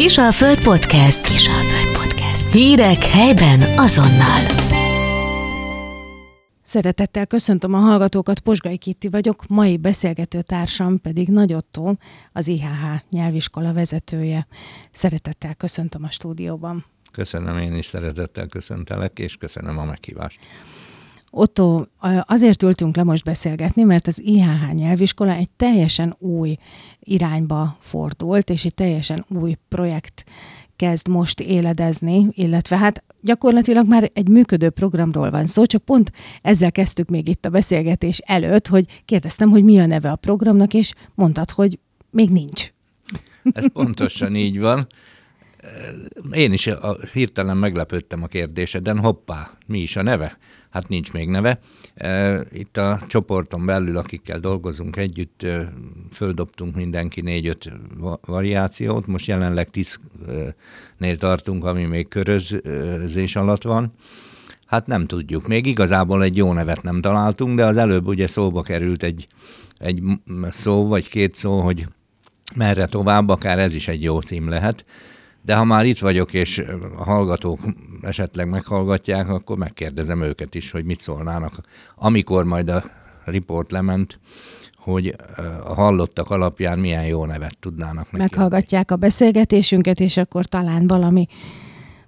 Kisalföld Podcast. Kisalföld Podcast. Hírek helyben azonnal. Szeretettel köszöntöm a hallgatókat, Posgai Kitti vagyok, mai beszélgető társam pedig Nagy Otto, az IHH nyelviskola vezetője. Szeretettel köszöntöm a stúdióban. Köszönöm, én is szeretettel köszöntelek, és köszönöm a meghívást. Otto, azért ültünk le most beszélgetni, mert az IHH nyelviskola egy teljesen új irányba fordult, és egy teljesen új projekt kezd most éledezni, illetve hát gyakorlatilag már egy működő programról van szó, csak pont ezzel kezdtük még itt a beszélgetés előtt, hogy kérdeztem, hogy mi a neve a programnak, és mondtad, hogy még nincs. Ez pontosan így van. Én is a, hirtelen meglepődtem a kérdéseden, hoppá, mi is a neve? Hát nincs még neve. Itt a csoporton belül, akikkel dolgozunk együtt, földobtunk mindenki négy-öt variációt. Most jelenleg tíznél tartunk, ami még körözés alatt van. Hát nem tudjuk. Még igazából egy jó nevet nem találtunk, de az előbb ugye szóba került egy, egy szó vagy két szó, hogy merre tovább, akár ez is egy jó cím lehet. De ha már itt vagyok, és a hallgatók esetleg meghallgatják, akkor megkérdezem őket is, hogy mit szólnának, amikor majd a riport lement, hogy a hallottak alapján milyen jó nevet tudnának neki. Meghallgatják a beszélgetésünket, és akkor talán valami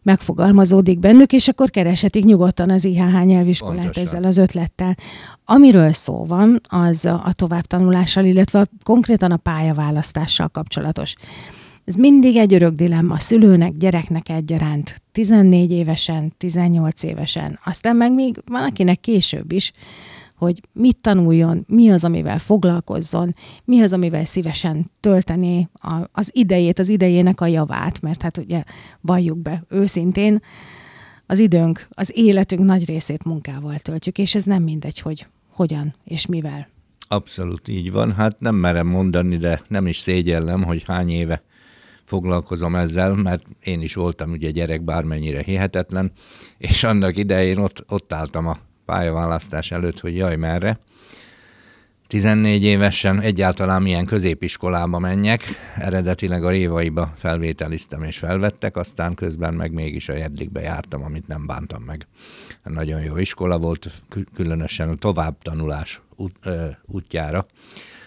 megfogalmazódik bennük, és akkor kereshetik nyugodtan az IHH nyelviskolát Pontosan. ezzel az ötlettel. Amiről szó van, az a továbbtanulással, illetve konkrétan a pályaválasztással kapcsolatos. Ez mindig egy örök dilemma szülőnek, gyereknek egyaránt, 14 évesen, 18 évesen, aztán meg még van akinek később is, hogy mit tanuljon, mi az, amivel foglalkozzon, mi az, amivel szívesen tölteni a, az idejét, az idejének a javát, mert hát ugye valljuk be őszintén, az időnk, az életünk nagy részét munkával töltjük, és ez nem mindegy, hogy hogyan és mivel. Abszolút így van. Hát nem merem mondani, de nem is szégyellem, hogy hány éve foglalkozom ezzel, mert én is voltam ugye gyerek, bármennyire hihetetlen, és annak idején ott, ott álltam a pályaválasztás előtt, hogy jaj, merre. 14 évesen egyáltalán milyen középiskolába menjek. Eredetileg a Révaiba felvételiztem és felvettek, aztán közben meg mégis a Jedlikbe jártam, amit nem bántam meg. Nagyon jó iskola volt, különösen a továbbtanulás út, ö, útjára,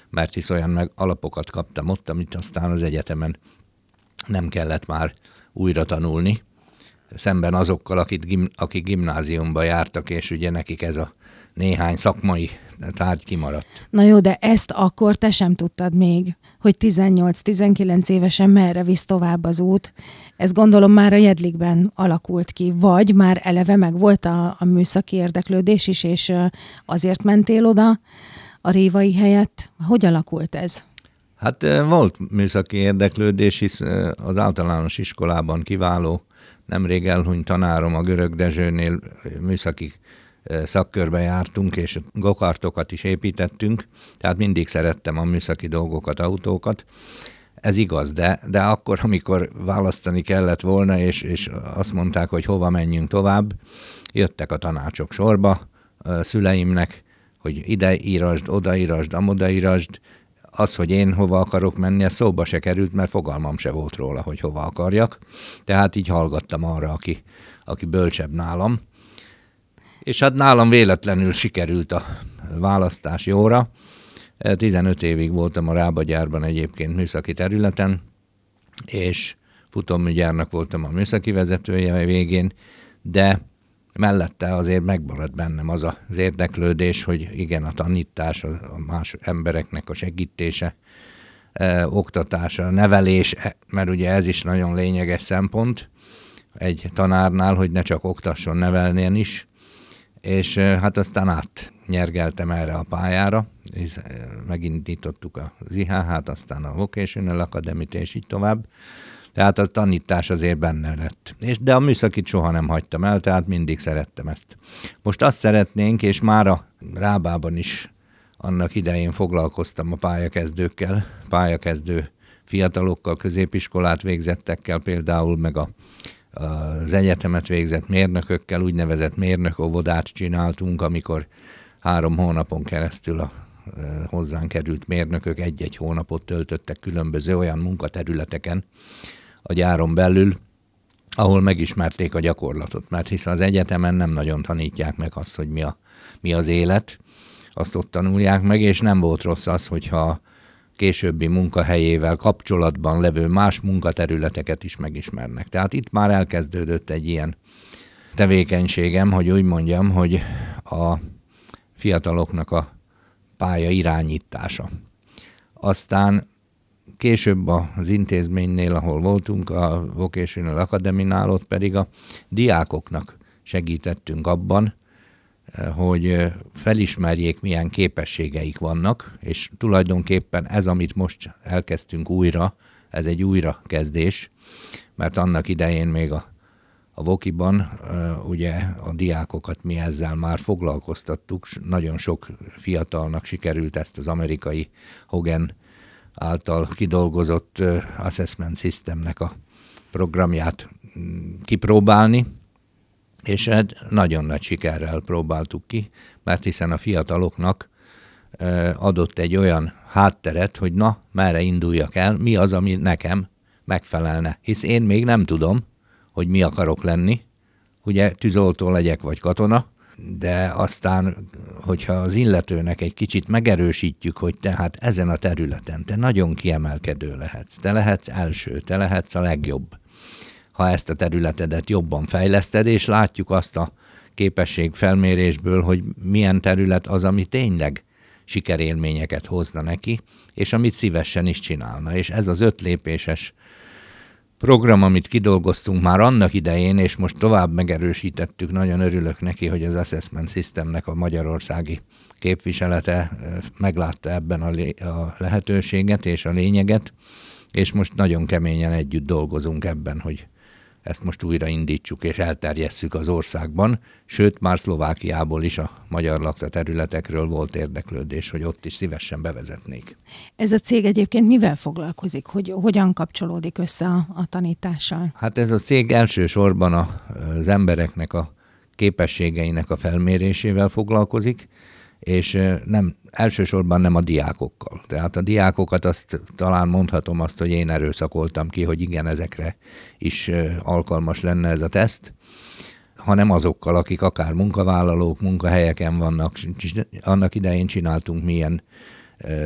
mert hisz olyan meg alapokat kaptam ott, amit aztán az egyetemen nem kellett már újra tanulni, szemben azokkal, akik, akik gimnáziumba jártak, és ugye nekik ez a néhány szakmai tárgy kimaradt. Na jó, de ezt akkor te sem tudtad még, hogy 18-19 évesen merre visz tovább az út. Ez gondolom már a Jedlikben alakult ki, vagy már eleve meg volt a, a műszaki érdeklődés is, és azért mentél oda a révai helyett. Hogy alakult ez? Hát volt műszaki érdeklődés, hisz az általános iskolában kiváló, nemrég elhunyt tanárom a Görög Dezsőnél műszaki szakkörbe jártunk, és gokartokat is építettünk, tehát mindig szerettem a műszaki dolgokat, autókat. Ez igaz, de, de akkor, amikor választani kellett volna, és, és azt mondták, hogy hova menjünk tovább, jöttek a tanácsok sorba a szüleimnek, hogy ide írasd, oda írasd, amoda írasd, az, hogy én hova akarok menni, ez szóba se került, mert fogalmam se volt róla, hogy hova akarjak. Tehát így hallgattam arra, aki, aki bölcsebb nálam. És hát nálam véletlenül sikerült a választás jóra. 15 évig voltam a Rába gyárban egyébként műszaki területen, és futóműgyárnak voltam a műszaki vezetője végén, de mellette azért megmaradt bennem az az érdeklődés, hogy igen, a tanítás, a más embereknek a segítése, e, oktatása, nevelés, e, mert ugye ez is nagyon lényeges szempont egy tanárnál, hogy ne csak oktasson, nevelnén is, és e, hát aztán átnyergeltem erre a pályára, és megindítottuk az IHH-t, aztán a Vocational Academy-t, és így tovább, tehát a tanítás azért benne lett. És, de a műszakit soha nem hagytam el, tehát mindig szerettem ezt. Most azt szeretnénk, és már a Rábában is annak idején foglalkoztam a pályakezdőkkel, pályakezdő fiatalokkal, középiskolát végzettekkel például, meg a, az egyetemet végzett mérnökökkel, úgynevezett mérnökovodát csináltunk, amikor három hónapon keresztül a hozzánk került mérnökök egy-egy hónapot töltöttek különböző olyan munkaterületeken, a gyáron belül, ahol megismerték a gyakorlatot, mert hiszen az egyetemen nem nagyon tanítják meg azt, hogy mi, a, mi az élet, azt ott tanulják meg, és nem volt rossz az, hogyha későbbi munkahelyével kapcsolatban levő más munkaterületeket is megismernek. Tehát itt már elkezdődött egy ilyen tevékenységem, hogy úgy mondjam, hogy a fiataloknak a pálya irányítása. Aztán később az intézménynél, ahol voltunk, a Vocational Academy-nál, ott pedig a diákoknak segítettünk abban, hogy felismerjék, milyen képességeik vannak, és tulajdonképpen ez, amit most elkezdtünk újra, ez egy újrakezdés, mert annak idején még a, a Vokiban ugye a diákokat mi ezzel már foglalkoztattuk, nagyon sok fiatalnak sikerült ezt az amerikai Hogan által kidolgozott assessment systemnek a programját mm, kipróbálni, és hát nagyon nagy sikerrel próbáltuk ki, mert hiszen a fiataloknak adott egy olyan hátteret, hogy na, merre induljak el, mi az, ami nekem megfelelne. Hisz én még nem tudom, hogy mi akarok lenni, ugye tűzoltó legyek vagy katona, de aztán, hogyha az illetőnek egy kicsit megerősítjük, hogy tehát ezen a területen te nagyon kiemelkedő lehetsz, te lehetsz első, te lehetsz a legjobb, ha ezt a területedet jobban fejleszted, és látjuk azt a képesség felmérésből, hogy milyen terület az, ami tényleg sikerélményeket hozna neki, és amit szívesen is csinálna. És ez az öt lépéses program, amit kidolgoztunk már annak idején, és most tovább megerősítettük, nagyon örülök neki, hogy az Assessment Systemnek a magyarországi képviselete meglátta ebben a, lé- a lehetőséget és a lényeget, és most nagyon keményen együtt dolgozunk ebben, hogy ezt most újra indítsuk és elterjesszük az országban, sőt már Szlovákiából is a magyar lakta területekről volt érdeklődés, hogy ott is szívesen bevezetnék. Ez a cég egyébként mivel foglalkozik? Hogy, hogyan kapcsolódik össze a, a tanítással? Hát ez a cég elsősorban a, az embereknek a képességeinek a felmérésével foglalkozik, és nem, elsősorban nem a diákokkal. Tehát a diákokat azt talán mondhatom azt, hogy én erőszakoltam ki, hogy igen, ezekre is alkalmas lenne ez a teszt, hanem azokkal, akik akár munkavállalók, munkahelyeken vannak. Annak idején csináltunk milyen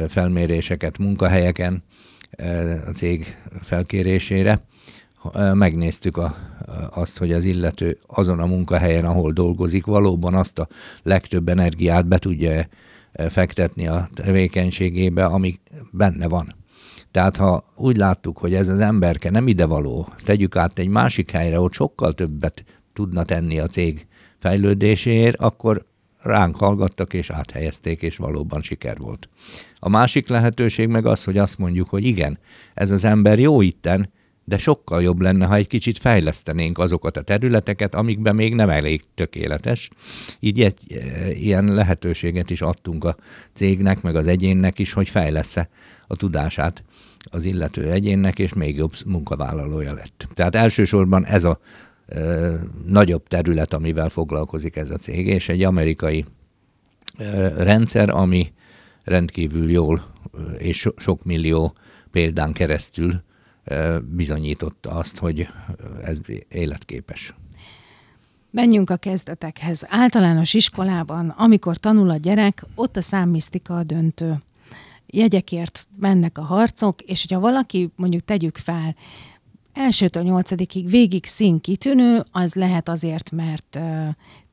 felméréseket munkahelyeken a cég felkérésére, megnéztük a, azt, hogy az illető azon a munkahelyen, ahol dolgozik, valóban azt a legtöbb energiát be tudja fektetni a tevékenységébe, ami benne van. Tehát ha úgy láttuk, hogy ez az emberke nem idevaló, tegyük át egy másik helyre, ott sokkal többet tudna tenni a cég fejlődéséért, akkor ránk hallgattak és áthelyezték, és valóban siker volt. A másik lehetőség meg az, hogy azt mondjuk, hogy igen, ez az ember jó itten, de sokkal jobb lenne, ha egy kicsit fejlesztenénk azokat a területeket, amikben még nem elég tökéletes. Így egy e, ilyen lehetőséget is adtunk a cégnek, meg az egyénnek is, hogy fejlesz a tudását az illető egyénnek, és még jobb munkavállalója lett. Tehát elsősorban ez a e, nagyobb terület, amivel foglalkozik ez a cég, és egy amerikai e, rendszer, ami rendkívül jól és so, sok millió példán keresztül bizonyította azt, hogy ez életképes. Menjünk a kezdetekhez. Általános iskolában, amikor tanul a gyerek, ott a számmisztika a döntő. Jegyekért mennek a harcok, és hogyha valaki, mondjuk tegyük fel, elsőtől nyolcadikig végig szín kitűnő, az lehet azért, mert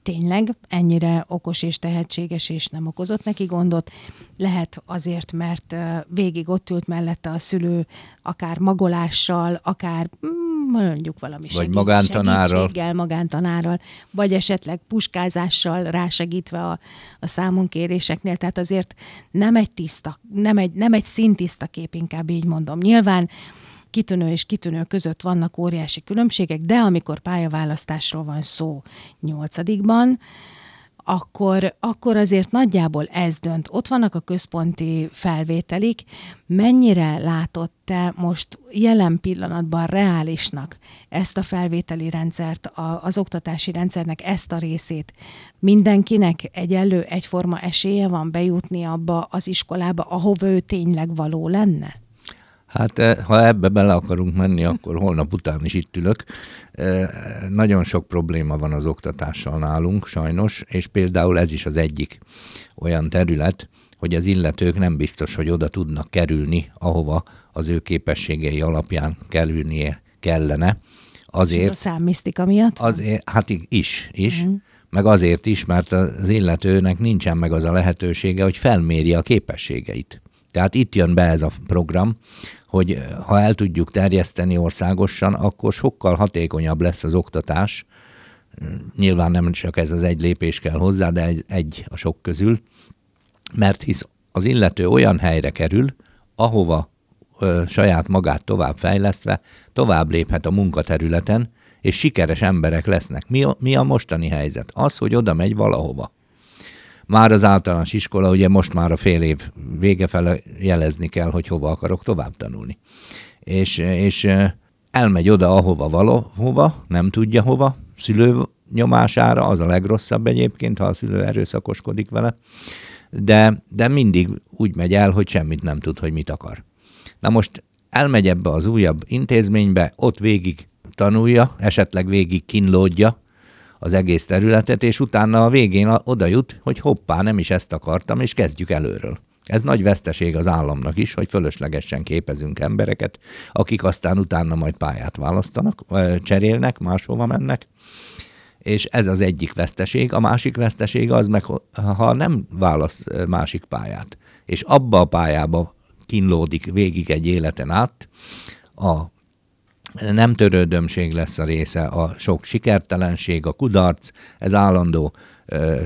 tényleg ennyire okos és tehetséges, és nem okozott neki gondot. Lehet azért, mert végig ott ült mellette a szülő, akár magolással, akár mm, mondjuk valami vagy magántanárral. magántanárral, vagy esetleg puskázással rásegítve a, a számonkéréseknél. Tehát azért nem egy tiszta, nem egy, nem egy szintiszta kép, inkább így mondom. Nyilván kitűnő és kitűnő között vannak óriási különbségek, de amikor pályaválasztásról van szó nyolcadikban, akkor, akkor azért nagyjából ez dönt. Ott vannak a központi felvételik. Mennyire látott te most jelen pillanatban reálisnak ezt a felvételi rendszert, a, az oktatási rendszernek ezt a részét? Mindenkinek egyelő, egyforma esélye van bejutni abba az iskolába, ahova ő tényleg való lenne? Hát eh, ha ebbe bele akarunk menni, akkor holnap után is itt ülök. Eh, nagyon sok probléma van az oktatással nálunk, sajnos, és például ez is az egyik olyan terület, hogy az illetők nem biztos, hogy oda tudnak kerülni, ahova az ő képességei alapján kerülnie kellene. Azért, és ez a számmisztika miatt? Azért, hát is, is. Uh-huh. Meg azért is, mert az illetőnek nincsen meg az a lehetősége, hogy felmérje a képességeit. Tehát itt jön be ez a program, hogy ha el tudjuk terjeszteni országosan, akkor sokkal hatékonyabb lesz az oktatás. Nyilván nem csak ez az egy lépés kell hozzá, de egy, egy a sok közül, mert hisz az illető olyan helyre kerül, ahova ö, saját magát tovább fejlesztve tovább léphet a munkaterületen, és sikeres emberek lesznek. Mi a, mi a mostani helyzet? Az, hogy oda megy valahova. Már az általános iskola, ugye most már a fél év vége fele jelezni kell, hogy hova akarok tovább tanulni. És, és elmegy oda, ahova valahova, nem tudja hova, szülő nyomására, az a legrosszabb egyébként, ha a szülő erőszakoskodik vele, de, de mindig úgy megy el, hogy semmit nem tud, hogy mit akar. Na most elmegy ebbe az újabb intézménybe, ott végig tanulja, esetleg végig kínlódja az egész területet, és utána a végén oda jut, hogy hoppá, nem is ezt akartam, és kezdjük előről. Ez nagy veszteség az államnak is, hogy fölöslegesen képezünk embereket, akik aztán utána majd pályát választanak, cserélnek, máshova mennek, és ez az egyik veszteség. A másik veszteség az meg, ha nem választ másik pályát, és abba a pályába kínlódik végig egy életen át, a nem törődömség lesz a része, a sok sikertelenség, a kudarc, ez állandó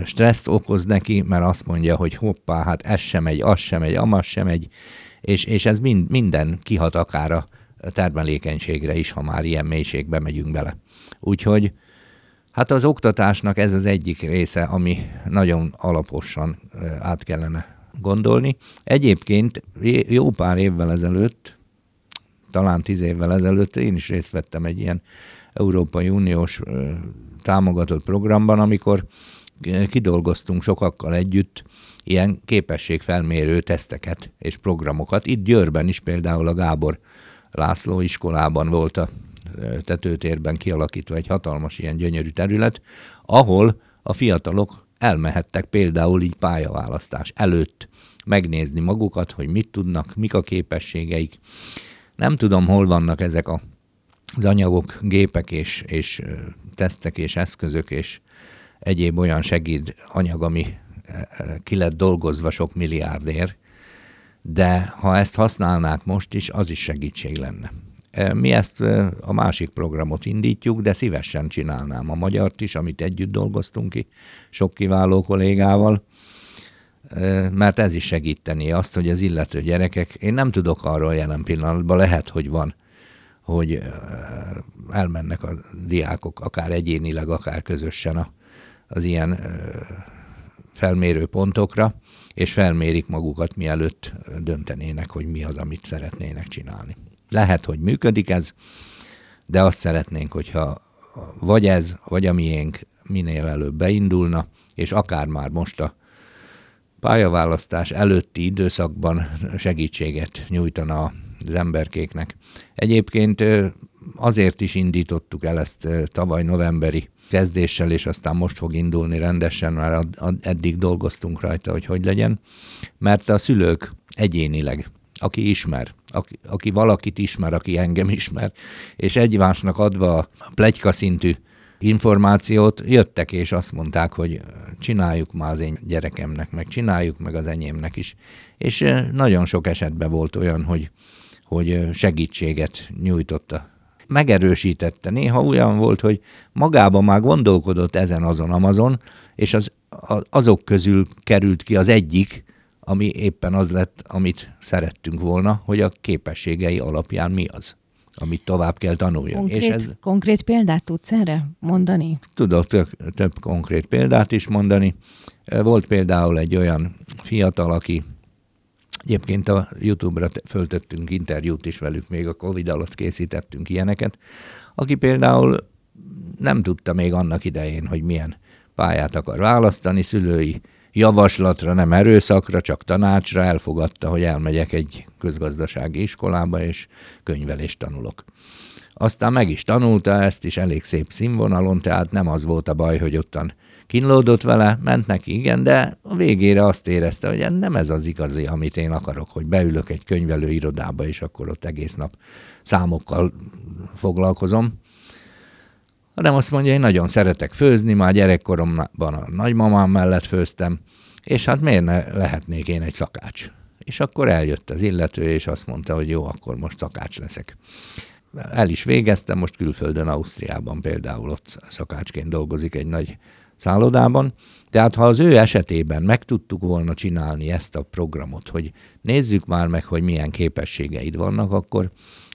stresszt okoz neki, mert azt mondja, hogy hoppá, hát ez sem megy, az sem megy, amaz sem megy, és, és ez mind, minden kihat akár a termelékenységre is, ha már ilyen mélységbe megyünk bele. Úgyhogy hát az oktatásnak ez az egyik része, ami nagyon alaposan át kellene gondolni. Egyébként jó pár évvel ezelőtt, talán tíz évvel ezelőtt én is részt vettem egy ilyen Európai Uniós támogatott programban, amikor kidolgoztunk sokakkal együtt ilyen képességfelmérő teszteket és programokat. Itt Győrben is például a Gábor László iskolában volt a tetőtérben kialakítva egy hatalmas ilyen gyönyörű terület, ahol a fiatalok elmehettek például így pályaválasztás előtt megnézni magukat, hogy mit tudnak, mik a képességeik. Nem tudom, hol vannak ezek a, az anyagok, gépek és, és tesztek és eszközök és egyéb olyan segéd anyag, ami ki lett dolgozva sok milliárdért, de ha ezt használnák most is, az is segítség lenne. Mi ezt a másik programot indítjuk, de szívesen csinálnám a magyart is, amit együtt dolgoztunk ki sok kiváló kollégával, mert ez is segíteni azt, hogy az illető gyerekek, én nem tudok arról jelen pillanatban, lehet, hogy van, hogy elmennek a diákok akár egyénileg, akár közösen a, az ilyen felmérő pontokra, és felmérik magukat, mielőtt döntenének, hogy mi az, amit szeretnének csinálni. Lehet, hogy működik ez, de azt szeretnénk, hogyha vagy ez, vagy a miénk minél előbb beindulna, és akár már most a pályaválasztás előtti időszakban segítséget nyújtana az emberkéknek. Egyébként azért is indítottuk el ezt tavaly novemberi kezdéssel, és aztán most fog indulni rendesen, mert eddig dolgoztunk rajta, hogy hogy legyen, mert a szülők egyénileg, aki ismer, aki, aki valakit ismer, aki engem ismer, és egymásnak adva a plegyka szintű információt, jöttek és azt mondták, hogy csináljuk már az én gyerekemnek, meg csináljuk meg az enyémnek is. És nagyon sok esetben volt olyan, hogy, hogy segítséget nyújtotta. Megerősítette. Néha olyan volt, hogy magában már gondolkodott ezen azon Amazon, és az, azok közül került ki az egyik, ami éppen az lett, amit szerettünk volna, hogy a képességei alapján mi az amit tovább kell tanuljon. Konkrét, és ez, konkrét példát tudsz erre mondani? Tudok tök, több konkrét példát is mondani. Volt például egy olyan fiatal, aki Egyébként a YouTube-ra föltöttünk interjút is velük, még a Covid alatt készítettünk ilyeneket, aki például nem tudta még annak idején, hogy milyen pályát akar választani, szülői javaslatra, nem erőszakra, csak tanácsra elfogadta, hogy elmegyek egy közgazdasági iskolába, és könyvelést tanulok. Aztán meg is tanulta ezt is elég szép színvonalon, tehát nem az volt a baj, hogy ottan kínlódott vele, ment neki, igen, de a végére azt érezte, hogy nem ez az igazi, amit én akarok, hogy beülök egy könyvelő irodába, és akkor ott egész nap számokkal foglalkozom. Hanem azt mondja, én nagyon szeretek főzni, már gyerekkoromban a nagymamám mellett főztem, és hát miért ne lehetnék én egy szakács? És akkor eljött az illető, és azt mondta, hogy jó, akkor most szakács leszek. El is végeztem, most külföldön, Ausztriában például ott szakácsként dolgozik egy nagy szállodában. Tehát ha az ő esetében meg tudtuk volna csinálni ezt a programot, hogy nézzük már meg, hogy milyen képességeid vannak, akkor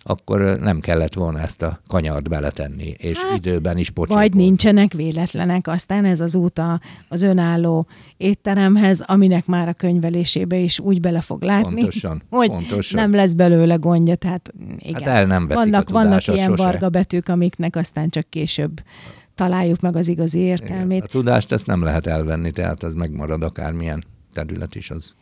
akkor nem kellett volna ezt a kanyart beletenni, és hát, időben is pocsékolni. Vagy nincsenek véletlenek, aztán ez az út az önálló étteremhez, aminek már a könyvelésébe is úgy bele fog látni, pontosan, hogy pontosan. nem lesz belőle gondja. Tehát igen, hát el nem vannak, a vannak ilyen sose. varga betűk, amiknek aztán csak később találjuk meg az igazi értelmét. Igen, a tudást ezt nem lehet elvenni, tehát az megmarad akármilyen terület is az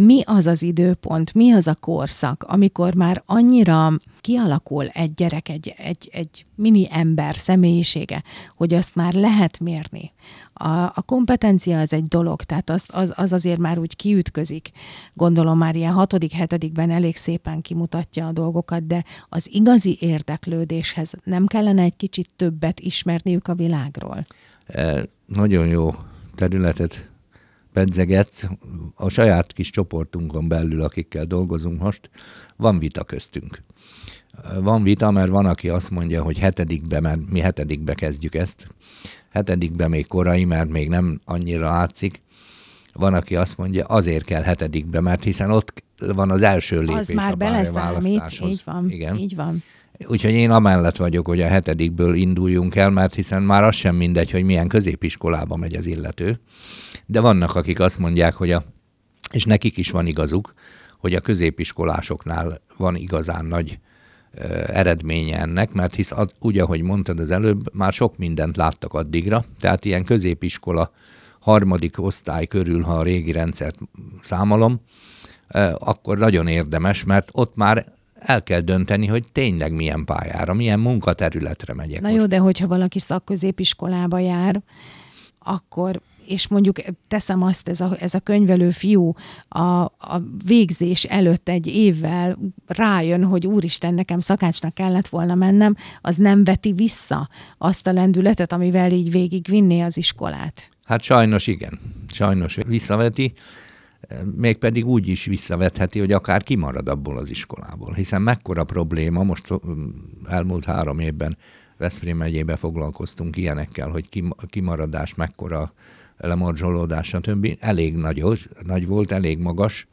mi az az időpont, mi az a korszak, amikor már annyira kialakul egy gyerek, egy, egy, egy mini ember személyisége, hogy azt már lehet mérni. A, a kompetencia az egy dolog, tehát az, az, az azért már úgy kiütközik. Gondolom már ilyen hatodik, hetedikben elég szépen kimutatja a dolgokat, de az igazi érdeklődéshez nem kellene egy kicsit többet ismerniük a világról? E, nagyon jó területet pedzegetsz, a saját kis csoportunkon belül, akikkel dolgozunk most, van vita köztünk. Van vita, mert van, aki azt mondja, hogy hetedikbe, mert mi hetedikbe kezdjük ezt. Hetedikbe még korai, mert még nem annyira látszik. Van, aki azt mondja, azért kell hetedikbe, mert hiszen ott van az első lépés az már a beleszámít, így van, Igen. így van. Úgyhogy én amellett vagyok, hogy a hetedikből induljunk el, mert hiszen már az sem mindegy, hogy milyen középiskolába megy az illető. De vannak, akik azt mondják, hogy a, és nekik is van igazuk, hogy a középiskolásoknál van igazán nagy ö, eredménye ennek, mert hisz ad, úgy, ahogy mondtad az előbb, már sok mindent láttak addigra, tehát ilyen középiskola harmadik osztály körül, ha a régi rendszert számolom, ö, akkor nagyon érdemes, mert ott már el kell dönteni, hogy tényleg milyen pályára, milyen munkaterületre megyek. Na most. jó, de hogyha valaki szakközépiskolába jár, akkor és mondjuk teszem azt, ez a, ez a könyvelő fiú a, a végzés előtt egy évvel rájön, hogy úristen, nekem szakácsnak kellett volna mennem, az nem veti vissza azt a lendületet, amivel így végigvinné az iskolát. Hát sajnos igen, sajnos visszaveti mégpedig úgy is visszavetheti, hogy akár kimarad abból az iskolából. Hiszen mekkora probléma, most elmúlt három évben Veszprém megyébe foglalkoztunk ilyenekkel, hogy kimaradás mekkora lemorzsolódás, stb. Elég nagy, nagy volt, elég magas,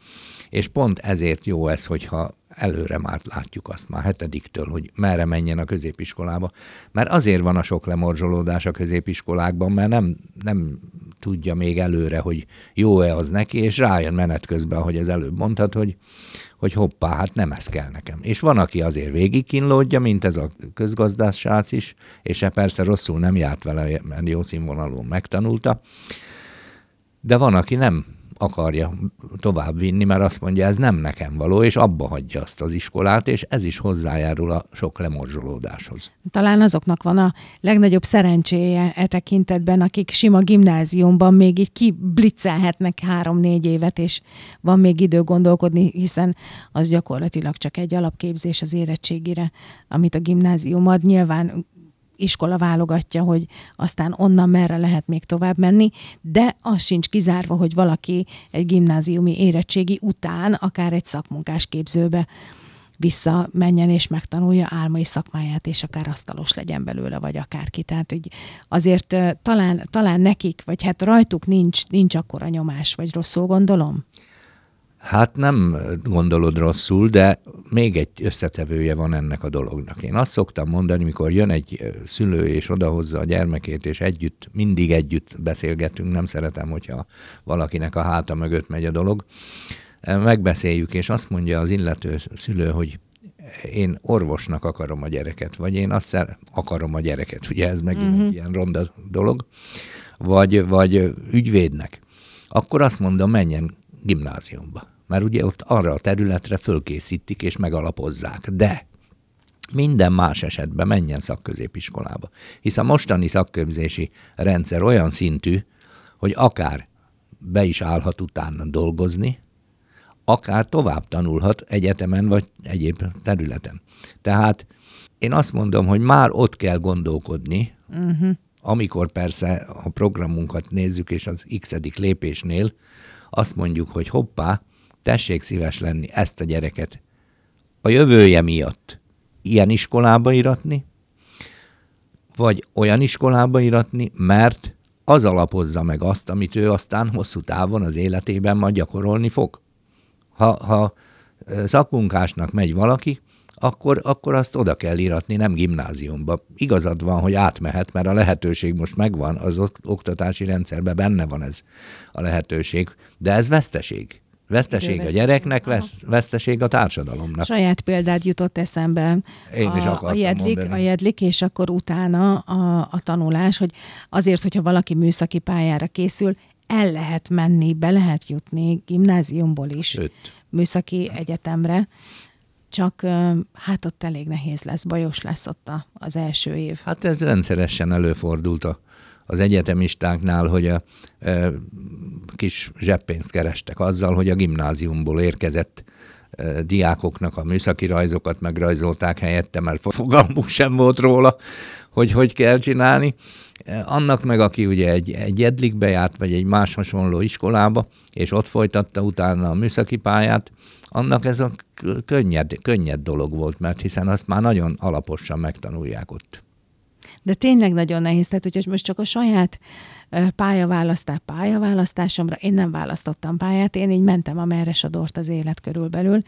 és pont ezért jó ez, hogyha előre már látjuk azt már hetediktől, hogy merre menjen a középiskolába. Mert azért van a sok lemorzsolódás a középiskolákban, mert nem, nem tudja még előre, hogy jó-e az neki, és rájön menet közben, ahogy az előbb mondtad, hogy, hogy hoppá, hát nem ez kell nekem. És van, aki azért végigkínlódja, mint ez a közgazdász srác is, és e persze rosszul nem járt vele, mert jó színvonalon megtanulta, de van, aki nem akarja tovább vinni, mert azt mondja, ez nem nekem való, és abba hagyja azt az iskolát, és ez is hozzájárul a sok lemorzsolódáshoz. Talán azoknak van a legnagyobb szerencséje e tekintetben, akik sima gimnáziumban még így kiblitzelhetnek három-négy évet, és van még idő gondolkodni, hiszen az gyakorlatilag csak egy alapképzés az érettségire, amit a gimnázium ad. Nyilván iskola válogatja, hogy aztán onnan merre lehet még tovább menni, de az sincs kizárva, hogy valaki egy gimnáziumi érettségi után akár egy szakmunkás képzőbe visszamenjen és megtanulja álmai szakmáját, és akár asztalos legyen belőle, vagy akárki. Tehát így azért talán, talán nekik, vagy hát rajtuk nincs, nincs akkora nyomás, vagy rosszul gondolom? Hát nem gondolod rosszul, de még egy összetevője van ennek a dolognak. Én azt szoktam mondani, mikor jön egy szülő és odahozza a gyermekét, és együtt, mindig együtt beszélgetünk, nem szeretem, hogyha valakinek a háta mögött megy a dolog. Megbeszéljük, és azt mondja az illető szülő, hogy én orvosnak akarom a gyereket, vagy én azt akarom a gyereket, ugye ez megint uh-huh. egy ilyen ronda dolog, vagy, vagy ügyvédnek akkor azt mondom, menjen gimnáziumba. Mert ugye ott arra a területre fölkészítik és megalapozzák. De minden más esetben menjen szakközépiskolába. Hisz a mostani szakképzési rendszer olyan szintű, hogy akár be is állhat utána dolgozni, akár tovább tanulhat egyetemen vagy egyéb területen. Tehát én azt mondom, hogy már ott kell gondolkodni, uh-huh. amikor persze a programunkat nézzük, és az x lépésnél azt mondjuk, hogy hoppá, tessék szíves lenni ezt a gyereket a jövője miatt ilyen iskolába iratni, vagy olyan iskolába iratni, mert az alapozza meg azt, amit ő aztán hosszú távon az életében majd gyakorolni fog. Ha, ha szakmunkásnak megy valaki, akkor, akkor azt oda kell iratni, nem gimnáziumba. Igazad van, hogy átmehet, mert a lehetőség most megvan, az oktatási rendszerben benne van ez a lehetőség, de ez veszteség. Veszteség a gyereknek, vesz, veszteség a társadalomnak. Saját példát jutott eszembe. Én is a, a jedlik, a jedlik, és akkor utána a, a tanulás, hogy azért, hogyha valaki műszaki pályára készül, el lehet menni, be lehet jutni gimnáziumból is Sőt. műszaki egyetemre, csak hát ott elég nehéz lesz, bajos lesz ott a, az első év. Hát ez rendszeresen előfordult a az egyetemistáknál, hogy a e, kis zseppénzt kerestek azzal, hogy a gimnáziumból érkezett e, diákoknak a műszaki rajzokat megrajzolták helyette, mert fogalmuk sem volt róla, hogy hogy kell csinálni. E, annak meg, aki ugye egy, egy edlikbe járt, vagy egy más hasonló iskolába, és ott folytatta utána a műszaki pályát, annak ez a könnyed, könnyed dolog volt, mert hiszen azt már nagyon alaposan megtanulják ott. De tényleg nagyon nehéz, tehát hogy most csak a saját pályaválasztás, pályaválasztásomra, én nem választottam pályát, én így mentem, amerre sodort az élet körülbelül.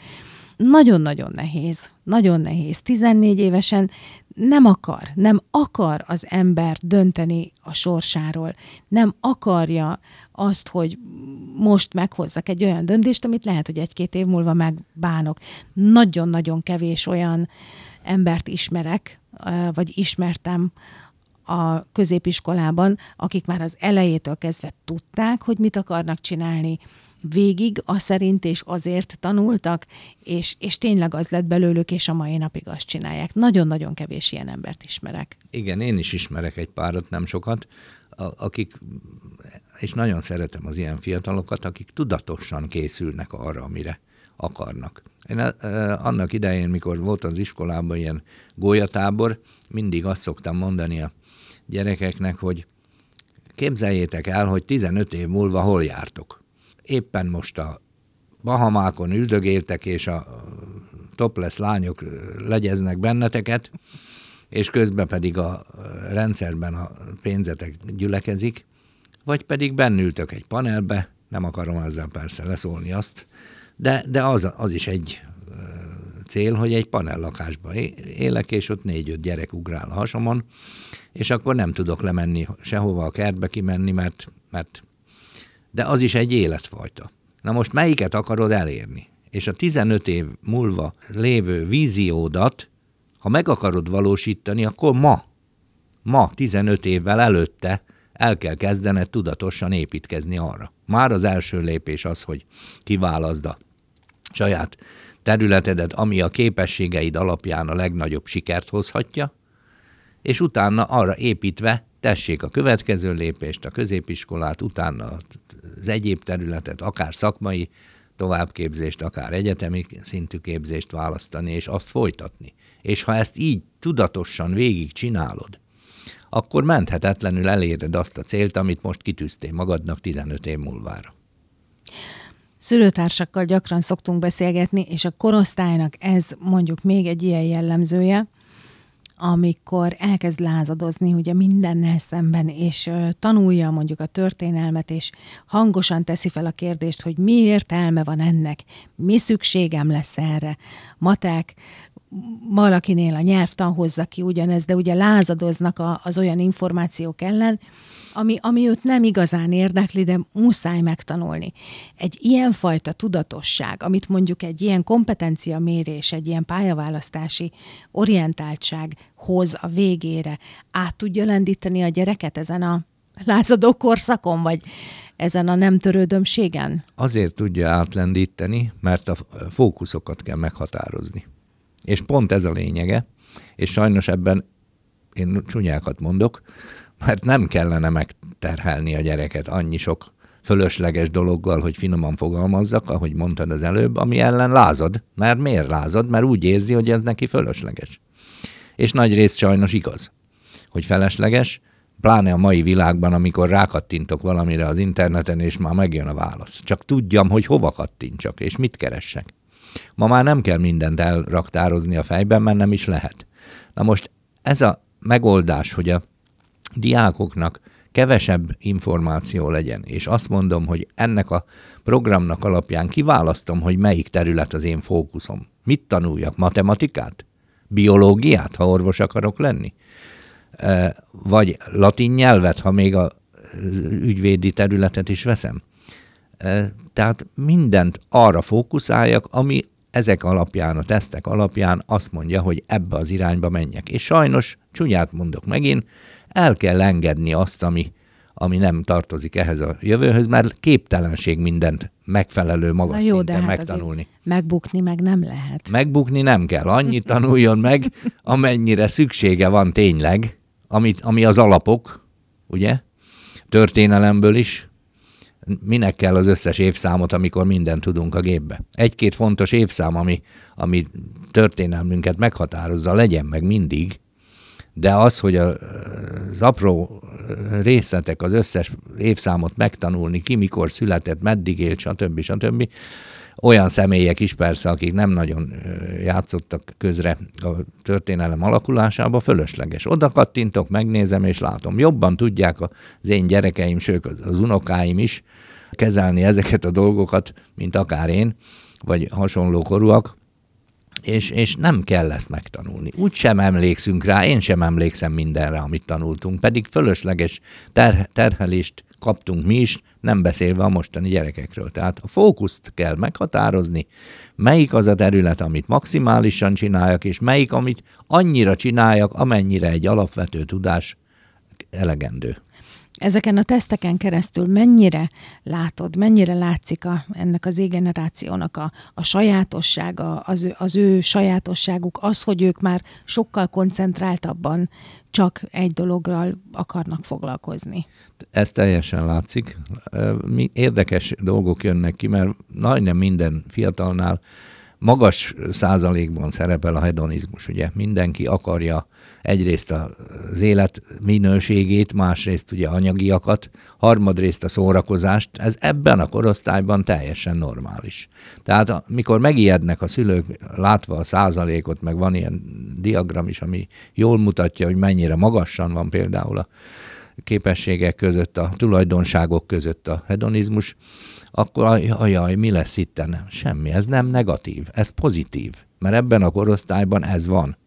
Nagyon-nagyon nehéz, nagyon nehéz. 14 évesen nem akar, nem akar az ember dönteni a sorsáról. Nem akarja azt, hogy most meghozzak egy olyan döntést, amit lehet, hogy egy-két év múlva megbánok. Nagyon-nagyon kevés olyan embert ismerek, vagy ismertem a középiskolában, akik már az elejétől kezdve tudták, hogy mit akarnak csinálni, végig a szerint és azért tanultak, és, és tényleg az lett belőlük, és a mai napig azt csinálják. Nagyon-nagyon kevés ilyen embert ismerek. Igen, én is ismerek egy párat, nem sokat, akik, és nagyon szeretem az ilyen fiatalokat, akik tudatosan készülnek arra, amire akarnak. Én annak idején, mikor volt az iskolában ilyen gólyatábor, mindig azt szoktam mondani a gyerekeknek, hogy képzeljétek el, hogy 15 év múlva hol jártok. Éppen most a Bahamákon üldögéltek, és a topless lányok legyeznek benneteket, és közben pedig a rendszerben a pénzetek gyülekezik, vagy pedig bennültök egy panelbe, nem akarom ezzel persze leszólni azt, de, de az, az is egy cél, hogy egy panellakásban élek, és ott négy-öt gyerek ugrál a hasomon, és akkor nem tudok lemenni sehova a kertbe kimenni, mert, mert de az is egy életfajta. Na most melyiket akarod elérni? És a 15 év múlva lévő víziódat, ha meg akarod valósítani, akkor ma, ma 15 évvel előtte el kell kezdened tudatosan építkezni arra. Már az első lépés az, hogy kiválaszd a saját területedet, ami a képességeid alapján a legnagyobb sikert hozhatja, és utána arra építve tessék a következő lépést, a középiskolát, utána az egyéb területet, akár szakmai továbbképzést, akár egyetemi szintű képzést választani, és azt folytatni. És ha ezt így tudatosan végig csinálod, akkor menthetetlenül eléred azt a célt, amit most kitűztél magadnak 15 év múlvára. Szülőtársakkal gyakran szoktunk beszélgetni, és a korosztálynak ez mondjuk még egy ilyen jellemzője, amikor elkezd lázadozni ugye mindennel szemben, és ö, tanulja mondjuk a történelmet, és hangosan teszi fel a kérdést, hogy mi értelme van ennek, mi szükségem lesz erre. Matek, valakinél a nyelvtan hozza ki ugyanez, de ugye lázadoznak a, az olyan információk ellen, ami, ami őt nem igazán érdekli, de muszáj megtanulni. Egy ilyenfajta tudatosság, amit mondjuk egy ilyen kompetencia mérés, egy ilyen pályaválasztási orientáltság hoz a végére, át tudja lendíteni a gyereket ezen a lázadó korszakon, vagy ezen a nem törődömségen? Azért tudja átlendíteni, mert a fókuszokat kell meghatározni. És pont ez a lényege, és sajnos ebben én csúnyákat mondok, mert nem kellene megterhelni a gyereket annyi sok fölösleges dologgal, hogy finoman fogalmazzak, ahogy mondtad az előbb, ami ellen lázad. Mert miért lázad? Mert úgy érzi, hogy ez neki fölösleges. És nagy rész sajnos igaz, hogy felesleges, pláne a mai világban, amikor rákattintok valamire az interneten, és már megjön a válasz. Csak tudjam, hogy hova kattintsak, és mit keressek. Ma már nem kell mindent elraktározni a fejben, mert nem is lehet. Na most ez a megoldás, hogy a diákoknak kevesebb információ legyen, és azt mondom, hogy ennek a programnak alapján kiválasztom, hogy melyik terület az én fókuszom. Mit tanuljak? Matematikát? Biológiát, ha orvos akarok lenni? Vagy latin nyelvet, ha még a ügyvédi területet is veszem? Tehát mindent arra fókuszáljak, ami ezek alapján, a tesztek alapján azt mondja, hogy ebbe az irányba menjek. És sajnos, csúnyát mondok megint, el kell engedni azt, ami, ami nem tartozik ehhez a jövőhöz, mert képtelenség mindent megfelelő magas jó, szinten hát megtanulni. Megbukni meg nem lehet. Megbukni nem kell. Annyit tanuljon meg, amennyire szüksége van tényleg, amit, ami az alapok, ugye? Történelemből is. Minek kell az összes évszámot, amikor mindent tudunk a gépbe? Egy-két fontos évszám, ami, ami történelmünket meghatározza, legyen meg mindig, de az, hogy a, az apró részletek, az összes évszámot megtanulni, ki mikor született, meddig élt, stb. stb. Olyan személyek is persze, akik nem nagyon játszottak közre a történelem alakulásába, fölösleges. Oda kattintok, megnézem és látom. Jobban tudják az én gyerekeim, sőt az unokáim is kezelni ezeket a dolgokat, mint akár én, vagy hasonló korúak, és, és nem kell ezt megtanulni. Úgy sem emlékszünk rá, én sem emlékszem mindenre, amit tanultunk, pedig fölösleges ter- terhelést kaptunk mi is, nem beszélve a mostani gyerekekről. Tehát a fókuszt kell meghatározni, melyik az a terület, amit maximálisan csináljak, és melyik, amit annyira csináljak, amennyire egy alapvető tudás elegendő. Ezeken a teszteken keresztül mennyire látod, mennyire látszik a, ennek az égenerációnak a, a sajátossága, az ő, az ő sajátosságuk, az, hogy ők már sokkal koncentráltabban csak egy dologgal akarnak foglalkozni. Ez teljesen látszik. Érdekes dolgok jönnek ki, mert majdnem minden fiatalnál magas százalékban szerepel a hedonizmus, ugye mindenki akarja egyrészt az élet minőségét, másrészt ugye anyagiakat, harmadrészt a szórakozást, ez ebben a korosztályban teljesen normális. Tehát mikor megijednek a szülők látva a százalékot, meg van ilyen diagram is, ami jól mutatja, hogy mennyire magasan van például a képességek között, a tulajdonságok között a hedonizmus, akkor ajaj, mi lesz itt? Semmi, ez nem negatív, ez pozitív, mert ebben a korosztályban ez van.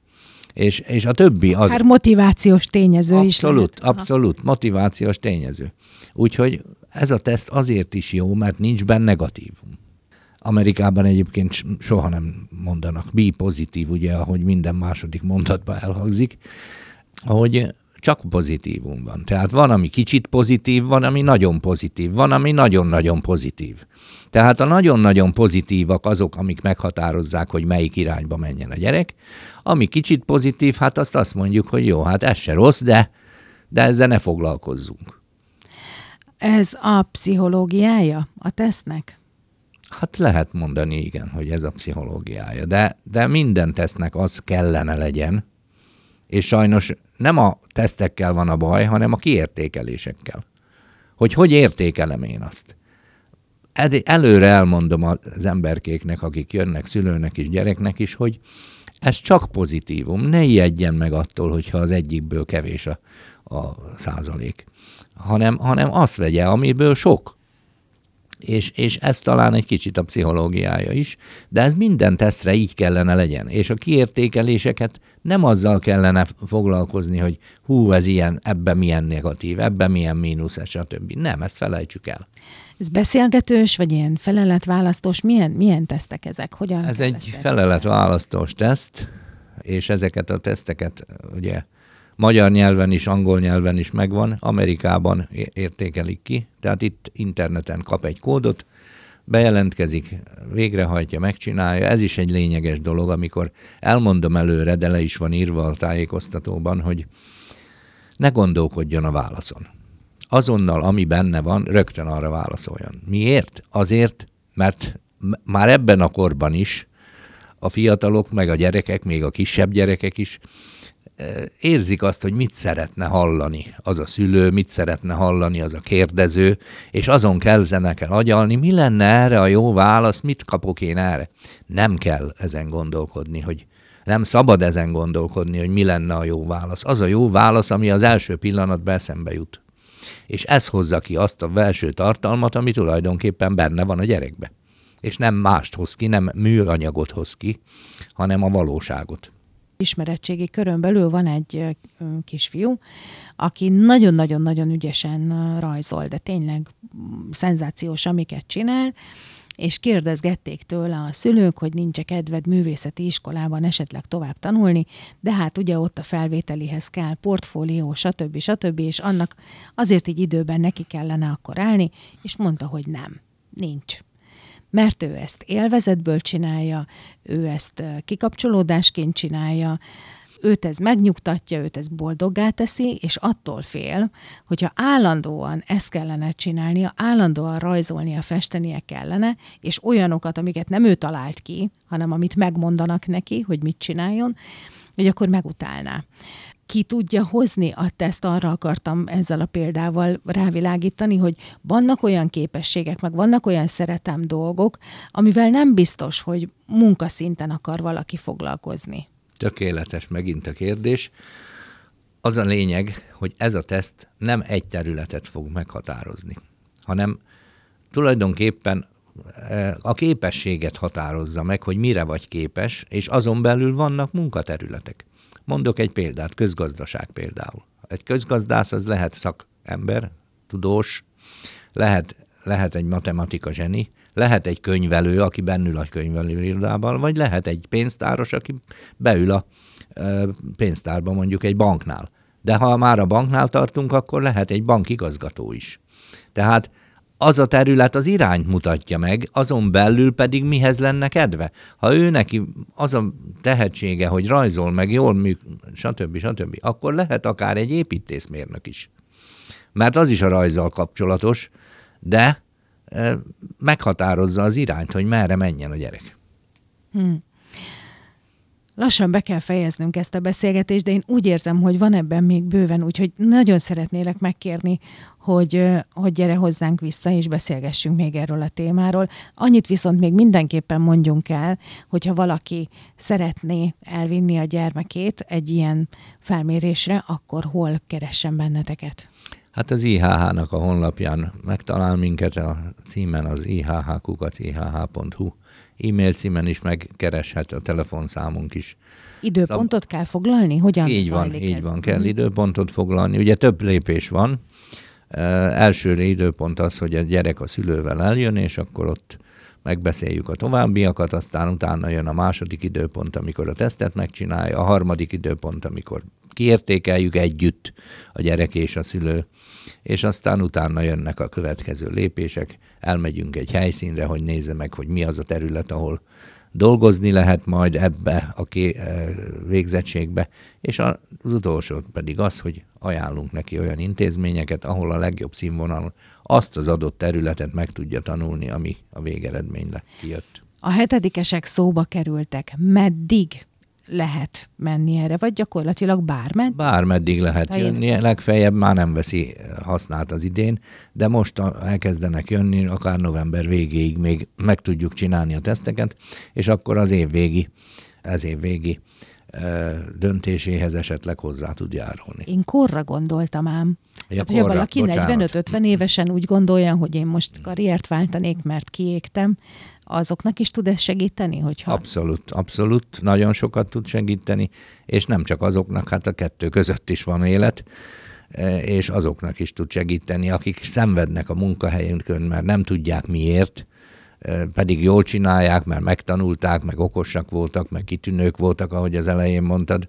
És, és a többi az... Akár motivációs tényező abszolút, is Abszolút, abszolút, motivációs tényező. Úgyhogy ez a teszt azért is jó, mert nincs benne negatívum. Amerikában egyébként soha nem mondanak B pozitív, ugye, ahogy minden második mondatban elhangzik, hogy csak pozitívum van. Tehát van, ami kicsit pozitív, van, ami nagyon pozitív, van, ami nagyon-nagyon pozitív. Tehát a nagyon-nagyon pozitívak azok, amik meghatározzák, hogy melyik irányba menjen a gyerek. Ami kicsit pozitív, hát azt azt mondjuk, hogy jó, hát ez se rossz, de, de ezzel ne foglalkozzunk. Ez a pszichológiája a tesznek? Hát lehet mondani, igen, hogy ez a pszichológiája, de, de minden tesznek az kellene legyen, és sajnos nem a tesztekkel van a baj, hanem a kiértékelésekkel. Hogy hogy értékelem én azt. Előre elmondom az emberkéknek, akik jönnek, szülőnek is, gyereknek is, hogy ez csak pozitívum. Ne ijedjen meg attól, hogyha az egyikből kevés a, a százalék, hanem, hanem azt vegye, amiből sok és, és ez talán egy kicsit a pszichológiája is, de ez minden tesztre így kellene legyen, és a kiértékeléseket nem azzal kellene foglalkozni, hogy hú, ez ilyen, ebben milyen negatív, ebben milyen mínusz, stb. Nem, ezt felejtsük el. Ez beszélgetős, vagy ilyen feleletválasztós? Milyen, milyen tesztek ezek? Hogyan ez egy feleletválasztós teszt, és ezeket a teszteket ugye magyar nyelven is, angol nyelven is megvan, Amerikában értékelik ki, tehát itt interneten kap egy kódot, bejelentkezik, végrehajtja, megcsinálja. Ez is egy lényeges dolog, amikor elmondom előre, de le is van írva a tájékoztatóban, hogy ne gondolkodjon a válaszon. Azonnal, ami benne van, rögtön arra válaszoljon. Miért? Azért, mert már ebben a korban is a fiatalok, meg a gyerekek, még a kisebb gyerekek is érzik azt, hogy mit szeretne hallani az a szülő, mit szeretne hallani az a kérdező, és azon kell kell agyalni, mi lenne erre a jó válasz, mit kapok én erre. Nem kell ezen gondolkodni, hogy nem szabad ezen gondolkodni, hogy mi lenne a jó válasz. Az a jó válasz, ami az első pillanatban eszembe jut. És ez hozza ki azt a belső tartalmat, ami tulajdonképpen benne van a gyerekbe. És nem mást hoz ki, nem műanyagot hoz ki, hanem a valóságot ismeretségi körön belül van egy kisfiú, aki nagyon-nagyon-nagyon ügyesen rajzol, de tényleg mm, szenzációs, amiket csinál, és kérdezgették tőle a szülők, hogy nincs kedved művészeti iskolában esetleg tovább tanulni, de hát ugye ott a felvételihez kell portfólió, stb. stb. és annak azért így időben neki kellene akkor állni, és mondta, hogy nem, nincs mert ő ezt élvezetből csinálja, ő ezt kikapcsolódásként csinálja, őt ez megnyugtatja, őt ez boldoggá teszi, és attól fél, hogyha állandóan ezt kellene csinálnia, állandóan rajzolnia, festenie kellene, és olyanokat, amiket nem ő talált ki, hanem amit megmondanak neki, hogy mit csináljon, hogy akkor megutálná ki tudja hozni a teszt, arra akartam ezzel a példával rávilágítani, hogy vannak olyan képességek, meg vannak olyan szeretem dolgok, amivel nem biztos, hogy munkaszinten akar valaki foglalkozni. Tökéletes megint a kérdés. Az a lényeg, hogy ez a teszt nem egy területet fog meghatározni, hanem tulajdonképpen e, a képességet határozza meg, hogy mire vagy képes, és azon belül vannak munkaterületek. Mondok egy példát, közgazdaság például. Egy közgazdász az lehet szakember, tudós, lehet, lehet egy matematika zseni, lehet egy könyvelő, aki bennül a könyvelőirodában, vagy lehet egy pénztáros, aki beül a pénztárban mondjuk egy banknál. De ha már a banknál tartunk, akkor lehet egy bankigazgató is. Tehát az a terület az irányt mutatja meg, azon belül pedig mihez lenne kedve. Ha ő neki az a tehetsége, hogy rajzol meg, jól műk, stb. stb., akkor lehet akár egy építészmérnök is. Mert az is a rajzzal kapcsolatos, de e, meghatározza az irányt, hogy merre menjen a gyerek. Hmm. Lassan be kell fejeznünk ezt a beszélgetést, de én úgy érzem, hogy van ebben még bőven, úgyhogy nagyon szeretnélek megkérni, hogy, hogy gyere hozzánk vissza, és beszélgessünk még erről a témáról. Annyit viszont még mindenképpen mondjunk el, hogyha valaki szeretné elvinni a gyermekét egy ilyen felmérésre, akkor hol keressen benneteket? Hát az IHH-nak a honlapján megtalál minket, a címen az ihh.ihh.hu e-mail címen is megkereshet, a telefonszámunk is. Időpontot Szab... kell foglalni? Hogyan Így van, így ez? van, kell mm. időpontot foglalni. Ugye több lépés van. Első időpont az, hogy a gyerek a szülővel eljön, és akkor ott megbeszéljük a továbbiakat, aztán utána jön a második időpont, amikor a tesztet megcsinálja, a harmadik időpont, amikor kiértékeljük együtt a gyerek és a szülő, és aztán utána jönnek a következő lépések, elmegyünk egy helyszínre, hogy nézze meg, hogy mi az a terület, ahol dolgozni lehet majd ebbe a ké, végzettségbe, és az utolsó pedig az, hogy ajánlunk neki olyan intézményeket, ahol a legjobb színvonalon azt az adott területet meg tudja tanulni, ami a végeredményre kijött. A hetedikesek szóba kerültek. Meddig lehet menni erre, vagy gyakorlatilag bármeddig? Bármeddig lehet ha jönni, én... legfeljebb már nem veszi használt az idén, de most elkezdenek jönni, akár november végéig még meg tudjuk csinálni a teszteket, és akkor az év végi, ez év végi döntéséhez esetleg hozzá tud járulni. Én korra gondoltam ám. Ja, hát, hogyha valaki 45-50 évesen úgy gondolja, hogy én most karriert váltanék, mert kiégtem, azoknak is tud ez segíteni? Hogyha... Abszolút, abszolút, nagyon sokat tud segíteni, és nem csak azoknak, hát a kettő között is van élet, e, és azoknak is tud segíteni, akik szenvednek a munkahelyünkön, mert nem tudják miért, pedig jól csinálják, mert megtanulták, meg okosak voltak, meg kitűnők voltak, ahogy az elején mondtad,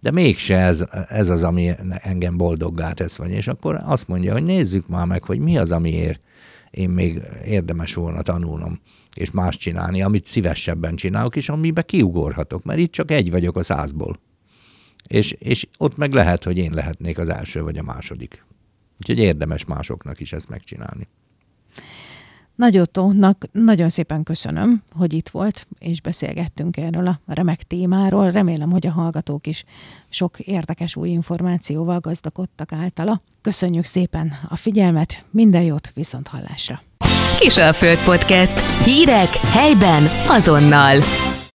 de mégse ez, ez az, ami engem boldoggá tesz, vagy, és akkor azt mondja, hogy nézzük már meg, hogy mi az, amiért én még érdemes volna tanulnom, és más csinálni, amit szívesebben csinálok, és amiben kiugorhatok, mert itt csak egy vagyok a százból. És, és ott meg lehet, hogy én lehetnék az első vagy a második. Úgyhogy érdemes másoknak is ezt megcsinálni. Nagyotónak nagyon szépen köszönöm, hogy itt volt, és beszélgettünk erről a remek témáról. Remélem, hogy a hallgatók is sok érdekes új információval gazdagodtak általa. Köszönjük szépen a figyelmet, minden jót, viszont hallásra! Kisalföld Podcast. Hírek helyben azonnal.